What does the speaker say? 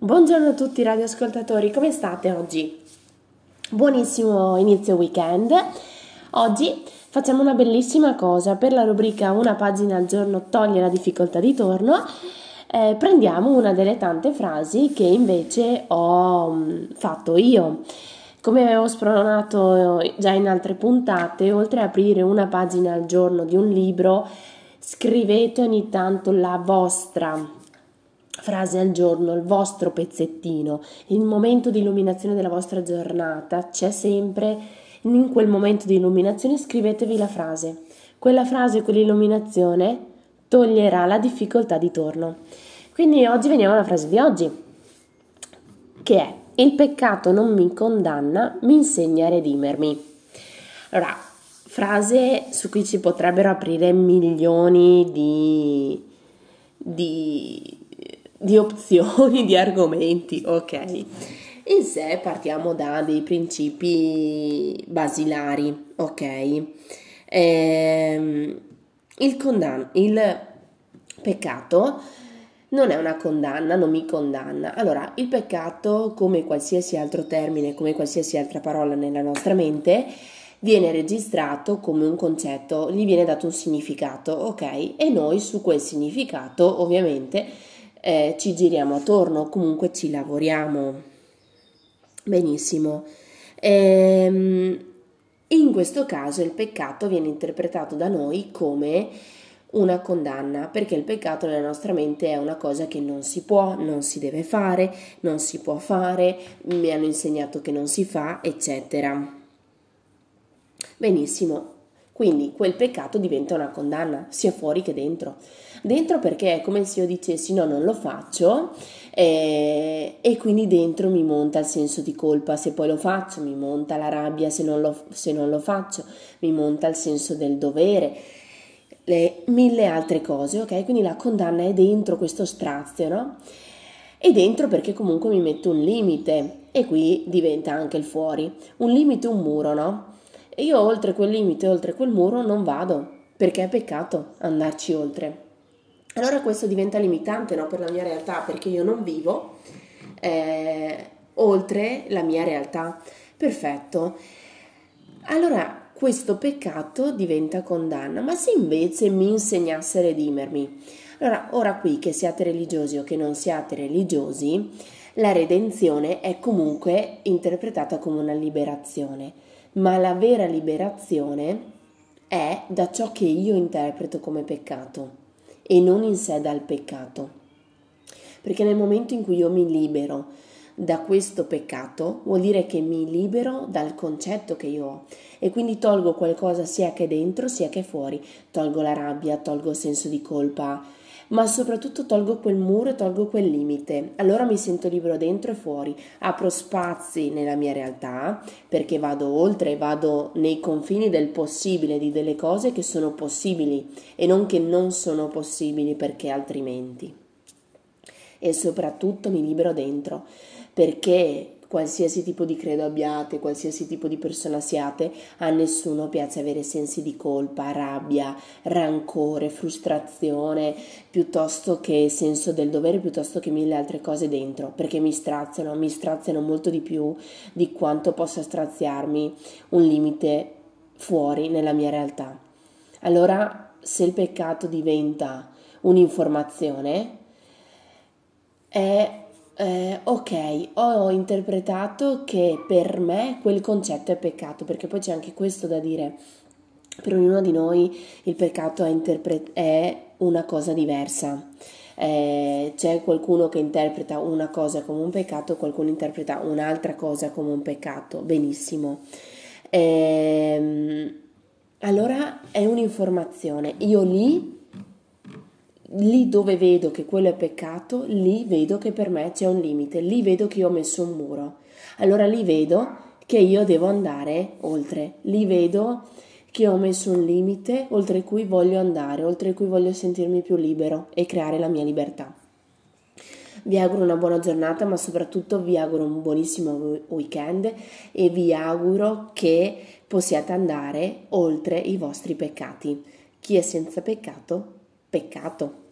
Buongiorno a tutti radioascoltatori, come state oggi? Buonissimo inizio weekend. Oggi facciamo una bellissima cosa per la rubrica Una pagina al giorno toglie la difficoltà di torno. Eh, prendiamo una delle tante frasi che invece ho mm, fatto io. Come avevo spronato già in altre puntate, oltre a aprire una pagina al giorno di un libro, scrivete ogni tanto la vostra frase al giorno, il vostro pezzettino, il momento di illuminazione della vostra giornata, c'è sempre in quel momento di illuminazione scrivetevi la frase. Quella frase, quell'illuminazione toglierà la difficoltà di torno. Quindi oggi veniamo alla frase di oggi, che è il peccato non mi condanna, mi insegna a redimermi. Allora, frase su cui ci potrebbero aprire milioni di, di di opzioni, di argomenti, ok. In sé partiamo da dei principi basilari, ok. Ehm, il, condann- il peccato non è una condanna, non mi condanna. Allora, il peccato, come qualsiasi altro termine, come qualsiasi altra parola nella nostra mente, viene registrato come un concetto, gli viene dato un significato, ok? E noi su quel significato, ovviamente, eh, ci giriamo attorno, comunque ci lavoriamo. Benissimo. Ehm, in questo caso il peccato viene interpretato da noi come una condanna, perché il peccato nella nostra mente è una cosa che non si può, non si deve fare, non si può fare, mi hanno insegnato che non si fa, eccetera. Benissimo, quindi quel peccato diventa una condanna, sia fuori che dentro. Dentro perché è come se io dicessi no, non lo faccio eh, e quindi dentro mi monta il senso di colpa, se poi lo faccio mi monta la rabbia, se non lo, se non lo faccio mi monta il senso del dovere, le mille altre cose, ok? Quindi la condanna è dentro questo strazio, no? E dentro perché comunque mi metto un limite e qui diventa anche il fuori. Un limite, un muro, no? E io oltre quel limite, oltre quel muro non vado, perché è peccato andarci oltre. Allora questo diventa limitante no, per la mia realtà, perché io non vivo eh, oltre la mia realtà. Perfetto. Allora questo peccato diventa condanna, ma se invece mi insegnasse a redimermi, allora ora qui che siate religiosi o che non siate religiosi, la redenzione è comunque interpretata come una liberazione ma la vera liberazione è da ciò che io interpreto come peccato e non in sé dal peccato. Perché nel momento in cui io mi libero da questo peccato, vuol dire che mi libero dal concetto che io ho e quindi tolgo qualcosa sia che dentro sia che fuori, tolgo la rabbia, tolgo il senso di colpa, ma soprattutto tolgo quel muro e tolgo quel limite. Allora mi sento libero dentro e fuori, apro spazi nella mia realtà perché vado oltre, vado nei confini del possibile, di delle cose che sono possibili e non che non sono possibili perché altrimenti. E soprattutto mi libero dentro perché qualsiasi tipo di credo abbiate, qualsiasi tipo di persona siate, a nessuno piace avere sensi di colpa, rabbia, rancore, frustrazione, piuttosto che senso del dovere, piuttosto che mille altre cose dentro, perché mi straziano, mi straziano molto di più di quanto possa straziarmi un limite fuori nella mia realtà. Allora, se il peccato diventa un'informazione, è eh, ok, ho interpretato che per me quel concetto è peccato, perché poi c'è anche questo da dire. Per ognuno di noi il peccato è, interpre- è una cosa diversa. Eh, c'è qualcuno che interpreta una cosa come un peccato, qualcuno interpreta un'altra cosa come un peccato. Benissimo. Eh, allora è un'informazione. Io lì lì dove vedo che quello è peccato, lì vedo che per me c'è un limite, lì vedo che io ho messo un muro. Allora lì vedo che io devo andare oltre, lì vedo che ho messo un limite oltre cui voglio andare, oltre cui voglio sentirmi più libero e creare la mia libertà. Vi auguro una buona giornata, ma soprattutto vi auguro un buonissimo weekend e vi auguro che possiate andare oltre i vostri peccati. Chi è senza peccato peccato.